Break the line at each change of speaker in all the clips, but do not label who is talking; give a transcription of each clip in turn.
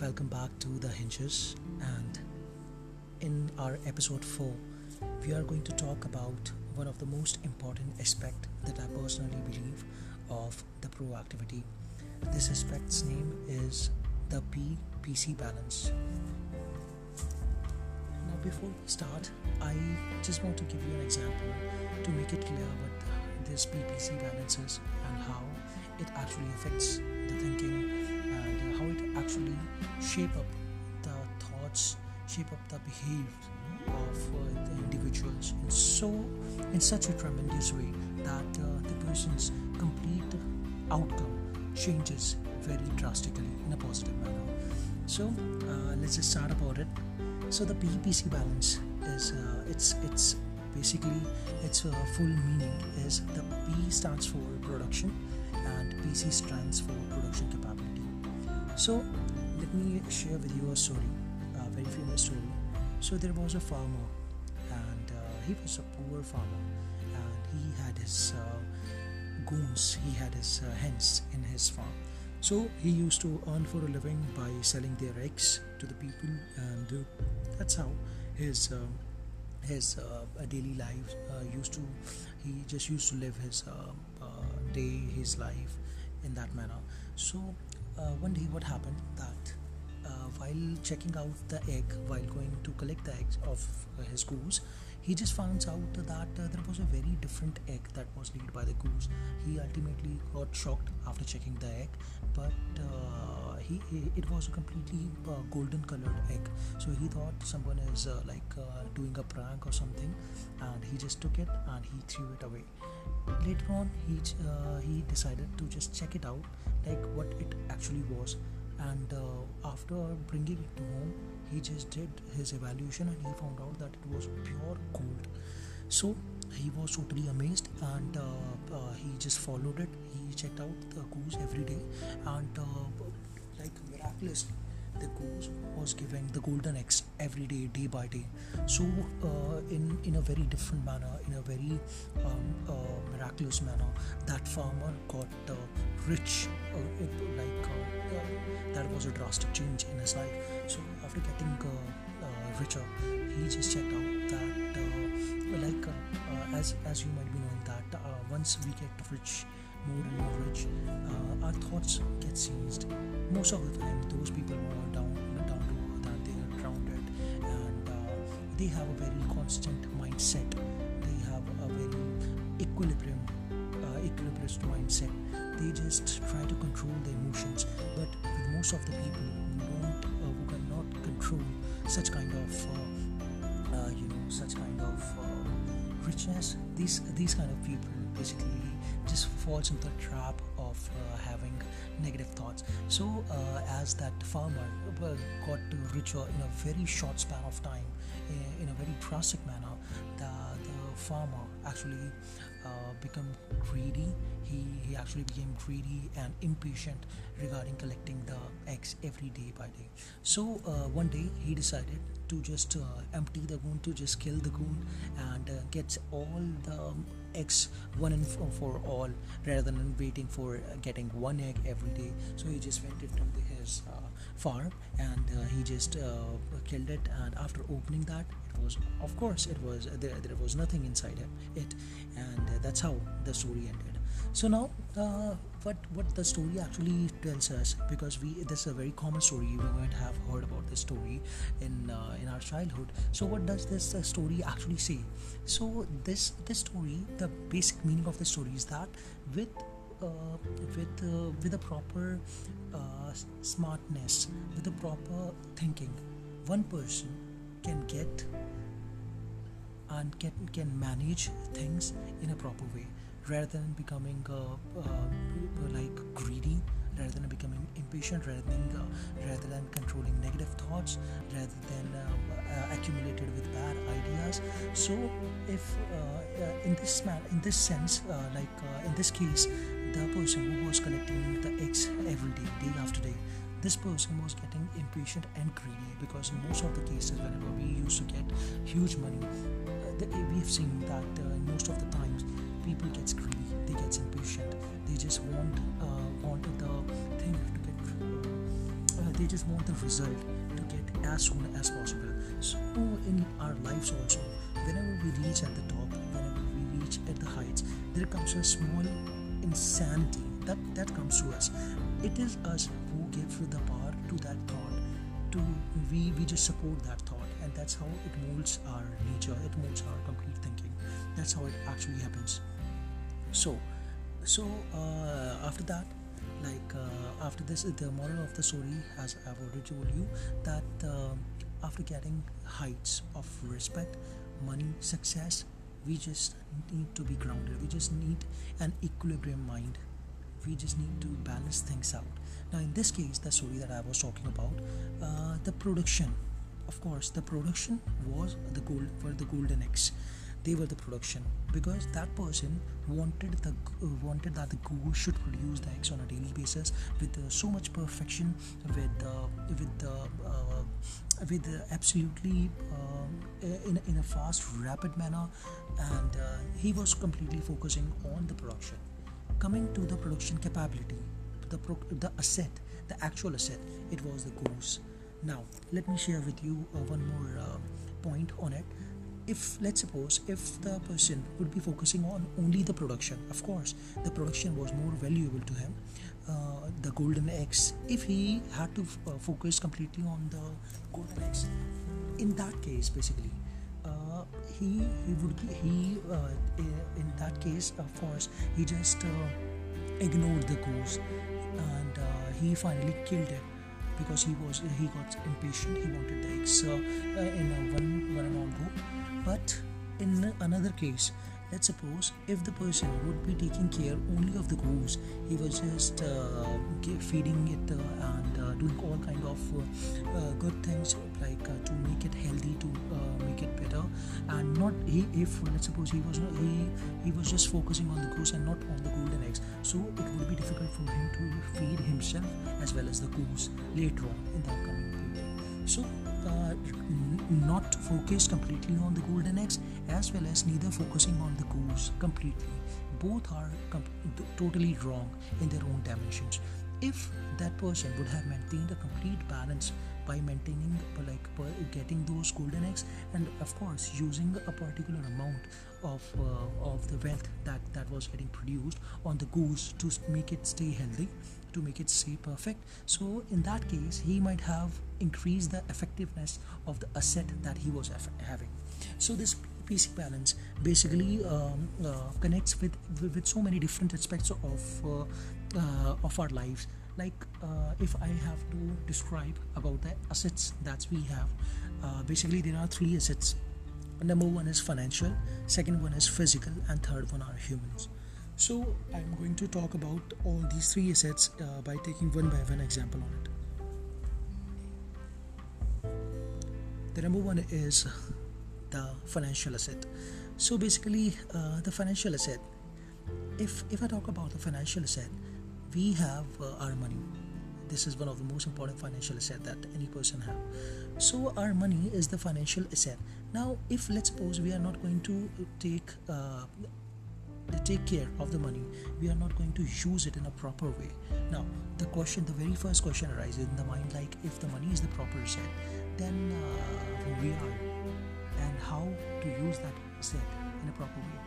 welcome back to the Hinges. And in our episode 4, we are going to talk about one of the most important aspect that I personally believe of the proactivity. This aspect's name is the PPC balance. Now, before we start, I just want to give you an example to make it clear what this PPC balance is and how it actually affects the thinking actually shape up the thoughts, shape up the behavior of uh, the individuals in so in such a tremendous way that uh, the person's complete outcome changes very drastically in a positive manner. So uh, let's just start about it. So the PPC balance is uh, it's it's basically its uh, full meaning is the P stands for production and PC stands for production capability. So let me share with you a story, a very famous story. So there was a farmer, and uh, he was a poor farmer, and he had his uh, goons, he had his uh, hens in his farm. So he used to earn for a living by selling their eggs to the people, and uh, that's how his uh, his uh, daily life used to. He just used to live his day, his life in that manner. So one day, what happened that uh, while checking out the egg, while going to collect the eggs of uh, his goose, he just found out that uh, there was a very different egg that was laid by the goose. He ultimately got shocked after checking the egg, but uh, he, it was a completely uh, golden colored egg. So he thought someone is uh, like doing a prank or something, and he just took it and he threw it away. Later on, he he decided to just check it out, like what it actually was and uh, after bringing it home he just did his evaluation and he found out that it was pure gold. So he was totally amazed and uh, uh, he just followed it. He checked out the goose every day. And uh, like miraculously the goose was giving the golden eggs every day day by day so uh, in in a very different manner in a very um, uh, miraculous manner that farmer got uh, rich it, like that was a drastic change in his life. So after getting uh, uh, richer, he just checked out that uh, like as as you might be knowing that once we get rich, more and more rich, our thoughts get seized. Most of the time, those people they have a very constant mindset. They have a very equilibrium, uh, equilibrist mindset. They just try to control their emotions. But with most of the people who don't uh, who cannot control such kind of uh, uh, you know such kind of uh, richness these these kind of people basically just falls into the trap of uh, having negative thoughts. So uh, as that farmer got richer in a very short span of time drastic manner that the farmer actually uh, become greedy. He, he actually became greedy and impatient regarding collecting the eggs every day by day. So uh, one day he decided to just uh, empty the goon, to just kill the goon and uh, get all the eggs one and for, all rather than waiting for uh, getting one egg every day. So he just went into his uh, farm and he just killed it. And after opening that, was of course it was there, there was nothing inside it and uh, that's how the story ended. So now uh, what what the story actually tells us because we this is a very common story we might have heard about this story in uh, in our childhood. So what does this uh, story actually say? So this this story the basic meaning of the story is that with uh, with uh, with a proper uh, smartness with a proper thinking one person can get and can, can manage things in a proper way rather than becoming uh, uh, like greedy rather than becoming impatient rather than uh, rather than controlling negative thoughts rather than uh, accumulated with bad ideas. So if uh, uh, in this man in this sense like in this case the person who was collecting the eggs every day day after day this person was getting impatient and greedy because in most of the cases whenever we used to get huge money. Uh, we have seen that uh, most of the times people gets greedy they get impatient. They just want uh, want the thing to get uh, they just want the result to get as soon as possible. So in our lives also whenever we reach at the top whenever we reach at the heights there comes a small insanity that that comes to us it is us who give the power to that thought to we we just support that thought and that's how it molds our nature it molds our complete thinking. That's how it actually happens. So so uh, after that like uh, after this the moral of the story as i've already told you that uh, after getting heights of respect money success we just need to be grounded. We just need an equilibrium mind we just need to balance things out. Now in this case the story that i was talking about uh, the production. Of course the production was the gold for the golden eggs. They were the production because that person wanted the uh, wanted that the goose should produce the eggs on a daily basis with uh, so much perfection with uh, with uh, with absolutely uh, in, in a fast rapid manner. And uh, he was completely focusing on the production coming to the production capability the pro- the asset the actual asset it was the goose. Now let me share with you one more point on it. If let's suppose if the person would be focusing on only the production of course the production was more valuable to him. Uh, the golden eggs if he had to f- uh, focus completely on the golden eggs in that case basically uh, he he would he uh, in that case of course he just uh, ignored the goose and uh, he finally killed it because he was he got impatient. He wanted the eggs in a one one and all go. But in another case, let's suppose if the person would be taking care only of the goose, he was just uh, feeding it uh, and uh, doing all kind of uh, uh, good things like uh, to make it healthy, to make it better, and not he if let's suppose he was not he he was just focusing on the goose and not on the golden eggs, so it would be difficult for him to feed himself as well as the goose later on in the upcoming period. So not focus completely on the golden eggs as well as neither focusing on the goose completely. Both are com- totally wrong in their own dimensions. If that person would have maintained a complete balance by maintaining like getting those golden eggs and of course using a particular amount of uh, of the wealth that that was getting produced on the goose to make it stay healthy to make it stay perfect. So in that case he might have increased the effectiveness of the asset that he was having. So this PC balance basically um, uh, connects with, with, with so many different aspects of uh, uh, of our lives. Like uh, if i have to describe about the assets that we have uh, basically there are three assets. Number one is financial second one is physical and third one are humans so i'm going to talk about all these three assets uh, by taking one by one example on it. The number one is the financial asset. So basically uh, the financial asset if if i talk about the financial asset we have uh, our money. This is one of the most important financial asset that any person have. So our money is the financial asset. Now if let's suppose we are not going to take uh, take care of the money we are not going to use it in a proper way. Now the question the very first question arises in the mind like if the money is the proper set then uh, we are and how to use that set in a proper way.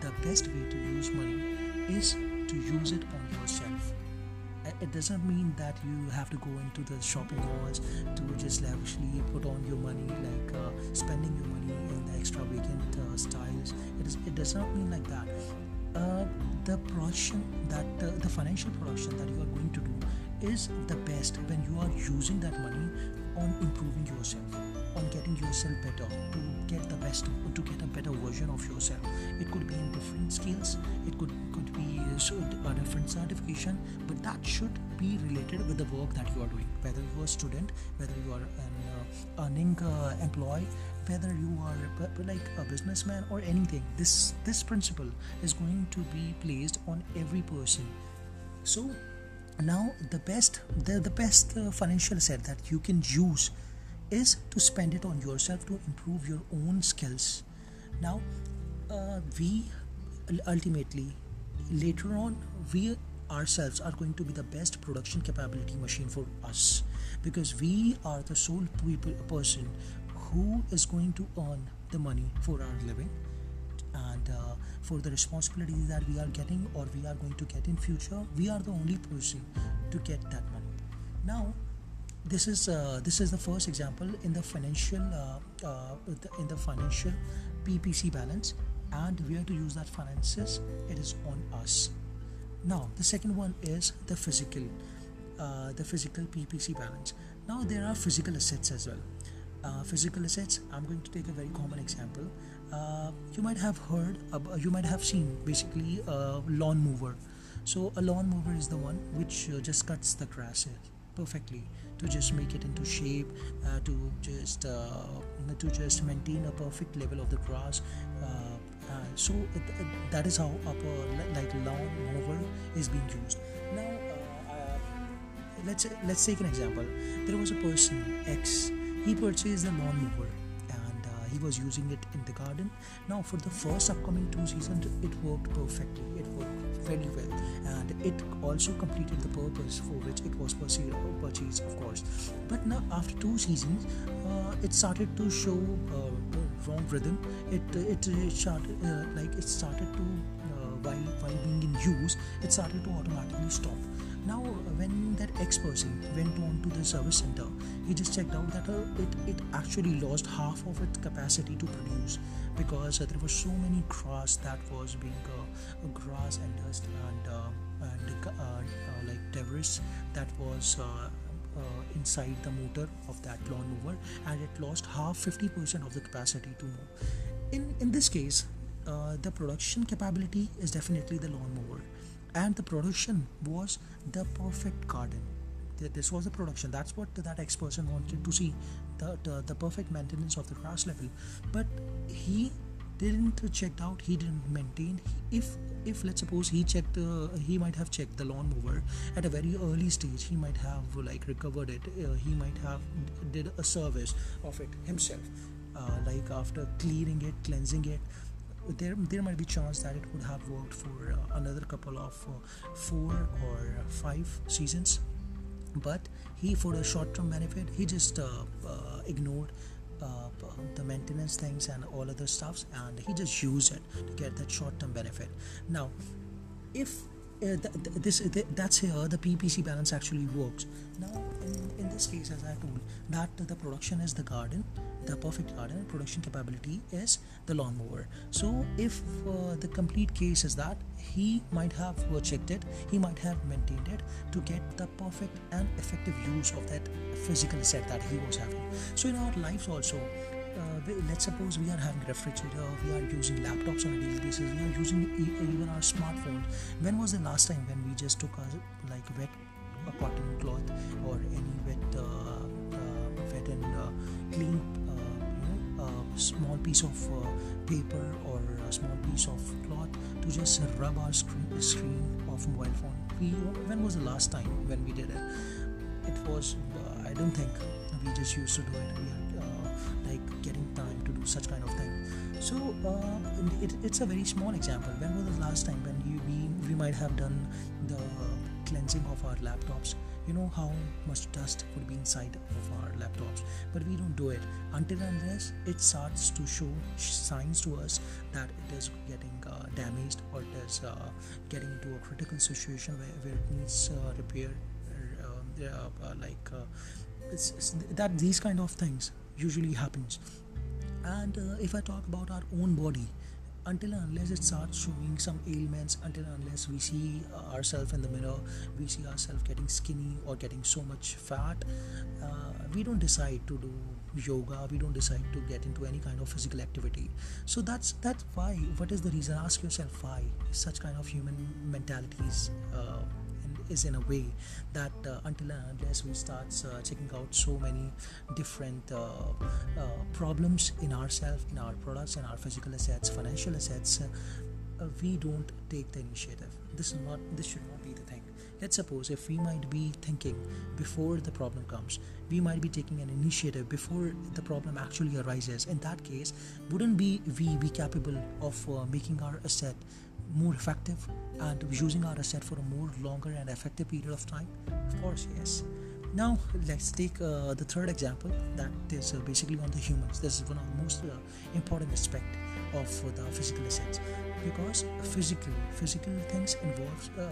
The best way to use money is to use it on yourself. It doesn't mean that you have to go into the shopping malls to just lavishly put on your money like uh, spending your money in the extravagant uh, styles. It, is, it does not mean like that uh, the production that uh, the financial production that you are going to do is the best when you are using that money on improving yourself on getting yourself better to get the best to get a better version of yourself. It could be in different skills it could could be a different certification but that should be related with the work that you are doing. Whether you are a student whether you are an uh, earning uh, employee whether you are like a businessman or anything this this principle is going to be placed on every person. So now the best the, the best uh, financial asset that you can use is to spend it on yourself to improve your own skills. Now uh, we ultimately later on we ourselves are going to be the best production capability machine for us because we are the sole people, person who is going to earn the money for our living and uh, for the responsibilities that we are getting or we are going to get in future we are the only person to get that money. Now this is uh, this is the first example in the financial uh, uh in the financial ppc balance and we where to use that finances it is on us. Now the second one is the physical uh, the physical ppc balance. Now there are physical assets as well uh, physical assets. I'm going to take a very common example. Uh, you might have heard you might have seen basically a lawn mower. So a lawn mower is the one which uh, just cuts the grass perfectly to just make it into shape uh, to just uh, to just maintain a perfect level of the grass. Uh, so it, it, that is how a like lawn mower is being used. Now let's let's take an example. There was a person x he purchased a lawn mower and uh, he was using it in the garden. Now for the first upcoming two seasons it worked perfectly. It worked very well and it also completed the purpose for which it was purchased of course. But now after two seasons uh, it started to show uh, wrong rhythm. It it, it started uh, like it started to while while being in use it started to automatically stop now, when that ex person went on to the service center, he just checked out that uh, it, it actually lost half of its capacity to produce because uh, there was so many grass that was being uh, grass and dust and, uh, and uh, uh, like debris that was inside the motor of that lawnmower and it lost half 50% of the capacity to move. In, in this case, the production capability is definitely the lawnmower. And the production was the perfect garden. This was the production. That's what that ex-person wanted to see the, the, the perfect maintenance of the grass level. But he didn't check out he didn't maintain. If if let's suppose he checked uh, he might have checked the lawnmower at a very early stage he might have like recovered it. Uh, he might have did a service of it himself. Uh, like after cleaning it cleansing it there there might be chance that it would have worked for uh, another couple of uh, four or five seasons. But he for the short term benefit he just uh, uh ignored uh, the maintenance things and all other stuffs and he just used it to get that short term benefit. Now if uh, th- th- this th- that's here the ppc balance actually works. Now in, in this case as i told that the production is the garden the perfect garden production capability is the lawnmower. So if uh, the complete case is that he might have checked it he might have maintained it to get the perfect and effective use of that physical asset that he was having. So in our lives also uh, let's suppose we are having refrigerator we are using laptops on a daily basis we are using even our smartphone when was the last time when we just took a like wet a cotton cloth or any wet uh, uh, wet and uh, clean small piece of uh, paper or a small piece of cloth to just rub our screen, screen of mobile phone. We, when was the last time when we did it? It was, uh, I don't think we just used to do it. We had uh, like getting time to do such kind of thing. So uh, it, it's a very small example. When was the last time when you, we, we might have done the cleansing of our laptops? You know how much dust could be inside of our laptops but we don't do it. Until unless it starts to show signs to us that it is getting uh, damaged or it is uh, getting into a critical situation where, where it needs uh, repair uh, uh, like uh, it's, it's that these kind of things usually happens. And if i talk about our own body until unless it starts showing some ailments until unless we see ourselves in the mirror we see ourselves getting skinny or getting so much fat uh, we don't decide to do yoga we don't decide to get into any kind of physical activity. So that's that's why what is the reason? Ask yourself why such kind of human mentalities uh, is in a way that uh, until and unless we start uh, checking out so many different uh, problems in ourselves, in our products, in our physical assets, financial assets, we don't take the initiative. This is not. This should not be the thing. Let's suppose if we might be thinking before the problem comes, we might be taking an initiative before the problem actually arises. In that case, wouldn't be we be capable of uh, making our asset more effective and using our asset for a more longer and effective period of time? Of course, yes. Now let's take uh, the third example that is uh, basically on the humans. This is one of the most uh, important aspect of the physical assets because physical physical things involves uh,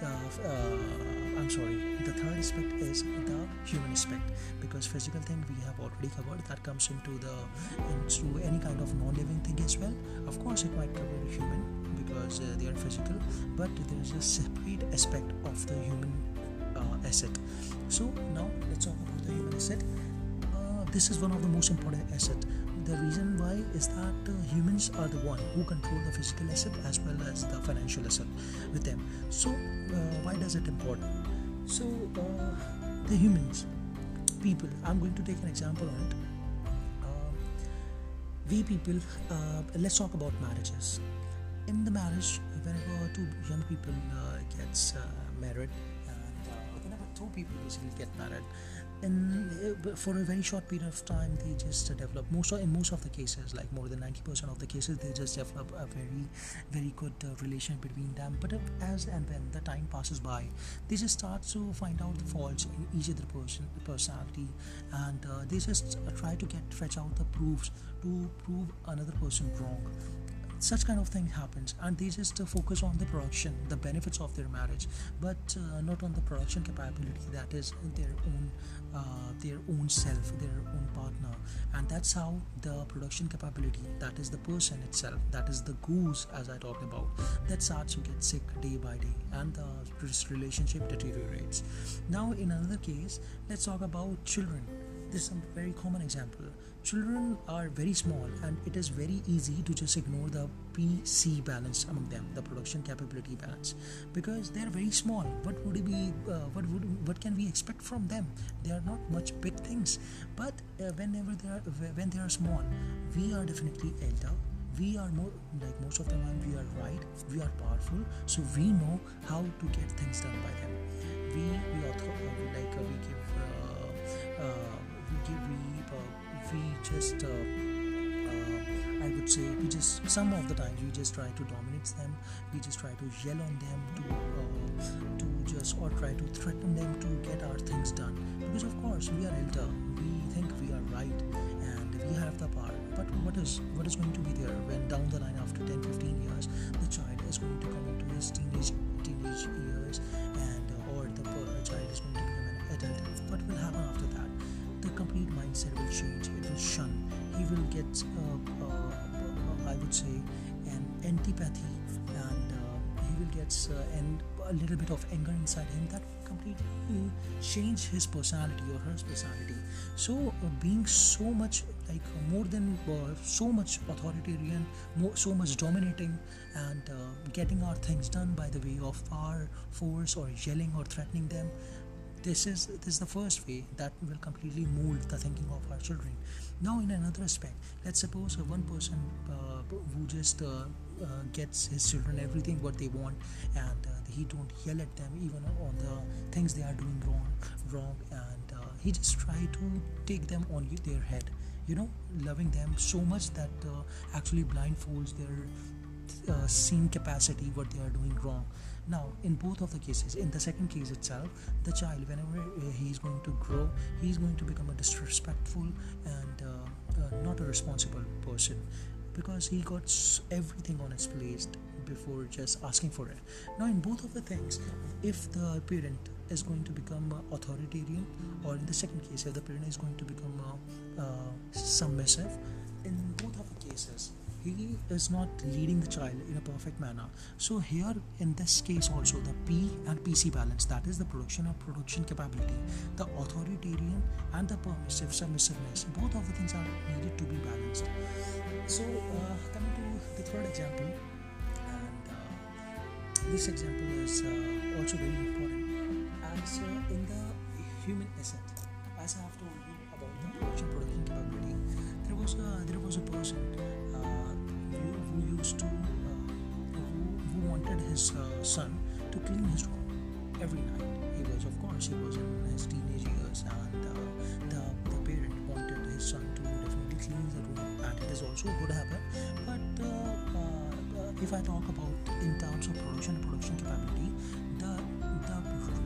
the uh, I'm sorry. The third aspect is the human aspect because physical thing we have already covered that comes into the into any kind of non-living thing as well. Of course, it might cover human because uh, they are physical, but there is a separate aspect of the human uh, asset. So now let's talk about the human asset. Uh, this is one of the most important asset. The reason why is that uh, humans are the one who control the physical asset as well as the financial asset with them. So uh, why does it important? So uh, the humans, people. I'm going to take an example on it. Uh, we people, let's talk about marriages. In the marriage, whenever two young people gets married whenever two people basically get married and uh, for a very short period of time they just develop. Most of, in most of the cases like more than 90% of the cases they just develop a very very good uh, relation between them. But as and when the time passes by they just start to find out the faults in each other person personality. And uh, they just try to get fetch out the proofs to prove another person wrong such kind of thing happens. And they just uh, focus on the production the benefits of their marriage. But uh, not on the production capability that is their own uh, their own self their own partner. And that's how the production capability that is the person itself that is the goose as i talked about that starts to get sick day by day and the relationship deteriorates. Now in another case let's talk about children. This is a very common example children are very small and it is very easy to just ignore the pc balance among them the production capability balance. Because they are very small what would it be uh, what would what can we expect from them? They are not much big things. But uh, whenever they are when they are small we are definitely elder. We are more like most of the time we are right we are powerful. So we know how to get things done by them. We just uh, uh, I would say we just some of the times we just try to dominate them. We just try to yell on them to uh, to just or try to threaten them to get our things done. Because of course we are elder. We think we are right and we have the power. But what is what is going to be there when down the line after 10 15 years the child is going to come into his teenage teenage years and or the child is going to become an adult? What will happen after that complete mindset will change. It will shun. He will get, uh, uh, I would say, an antipathy, and uh, he will get uh, and a little bit of anger inside him that will completely change his personality or her personality. So, uh, being so much like more than uh, so much authoritarian, more, so much dominating, and getting our things done by the way of our force or yelling or threatening them this is this is the first way that will completely mold the thinking of our children. Now in another aspect let's suppose uh, one person uh, who just uh, uh, gets his children everything what they want and uh, he don't yell at them even on the things they are doing wrong wrong and uh, he just try to take them on their head you know loving them so much that actually blindfolds their uh, seeing capacity what they are doing wrong now, in both of the cases, in the second case itself, the child, whenever uh, he is going to grow, he is going to become a disrespectful and uh, uh, not a responsible person because he got everything on his plate before just asking for it. Now, in both of the things, if the parent is going to become uh, authoritarian, or in the second case, if the parent is going to become uh, submissive, in both of the cases, he is not leading the child in a perfect manner. So here in this case also the p and pc balance that is the production and production capability the authoritarian and the permissive submissiveness both of the things are needed to be balanced. So uh, coming to the third example and uh, this example is uh, also very important. As uh, in the human asset. As i have told you about the production production capability there was a, there was a person used to uh, who, who, wanted his uh, son to clean his room every night. He was, of course, he was in his teenage years, and uh, the, the parent wanted his son to definitely clean the room, and it is also good habit. But if I talk about in terms of production production capability, the the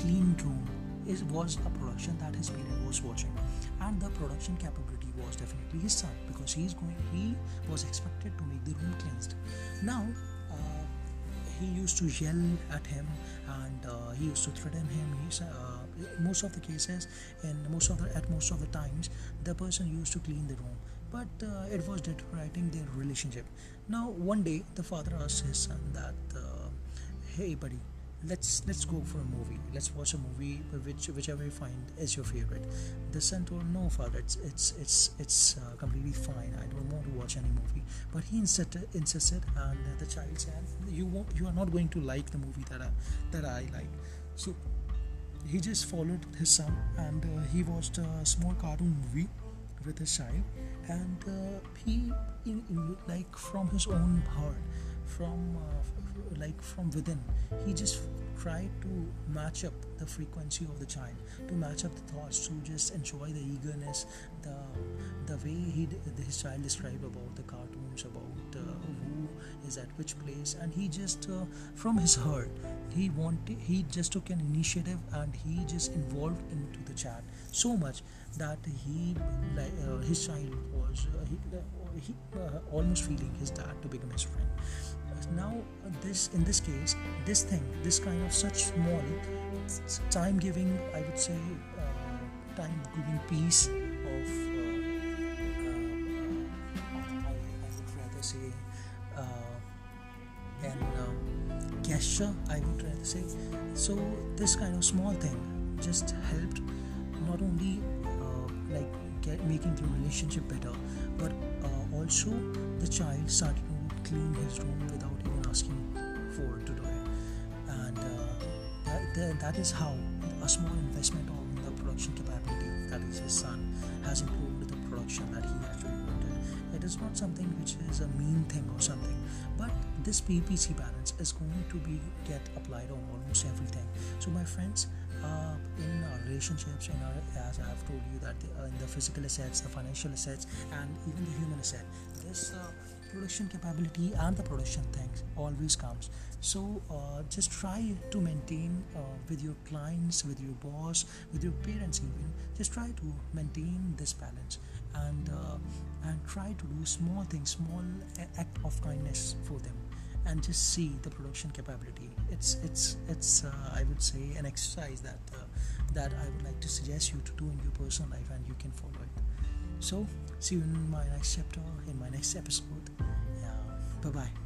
clean room is was a production that his parent was watching, and the production capability was definitely his son because he is going he was expected to make the room cleansed. Now. Uh, he used to yell at him and uh, he used to threaten him. He's, uh, most of the cases and most of the at most of the times the person used to clean the room but uh, it was deteriorating their relationship now one day the father asked his son that uh, hey buddy let's let's go for a movie. Let's watch a movie which whichever you find is your favorite. The son no father it's it's it's it's uh, completely fine. I don't want to watch any movie. But he insisted insisted and the child said you won't you are not going to like the movie that i that i like. So he just followed his son and uh, he watched a small cartoon movie with his child and uh, he in, in, like from his own heart from uh, like from within. He just tried to match up the frequency of the child to match up the thoughts to just enjoy the eagerness the the way he his child described about the cartoons about uh, who is at which place. And he just uh, from his heart he wanted he just took an initiative and he just involved into the chat so much that he like uh, his child was uh, he, uh, he uh, almost feeling his dad to become his friend. Now this in this case this thing this kind of such small time giving i would say uh, time giving piece of rather say um, gesture i would rather say. So this kind of small thing just helped not only uh, like get, making the relationship better but uh, also the child started to clean his room without even asking for to do it and uh, that, that is how a small investment on the production capability that is his son has improved the production that he actually wanted. It is not something which is a mean thing or something but this ppc balance is going to be get applied on almost everything. So my friends uh, in our relationships, in our, as I have told you that the, uh, in the physical assets, the financial assets, and even the human asset, this uh, production capability and the production things always comes. So uh, just try to maintain uh, with your clients, with your boss, with your parents even. Just try to maintain this balance and uh, and try to do small things, small act of kindness for them and just see the production capability. It's it's it's uh, I would say an exercise that uh, that I would like to suggest you to do in your personal life, and you can follow it. So see you in my next chapter, in my next episode. Yeah, bye bye.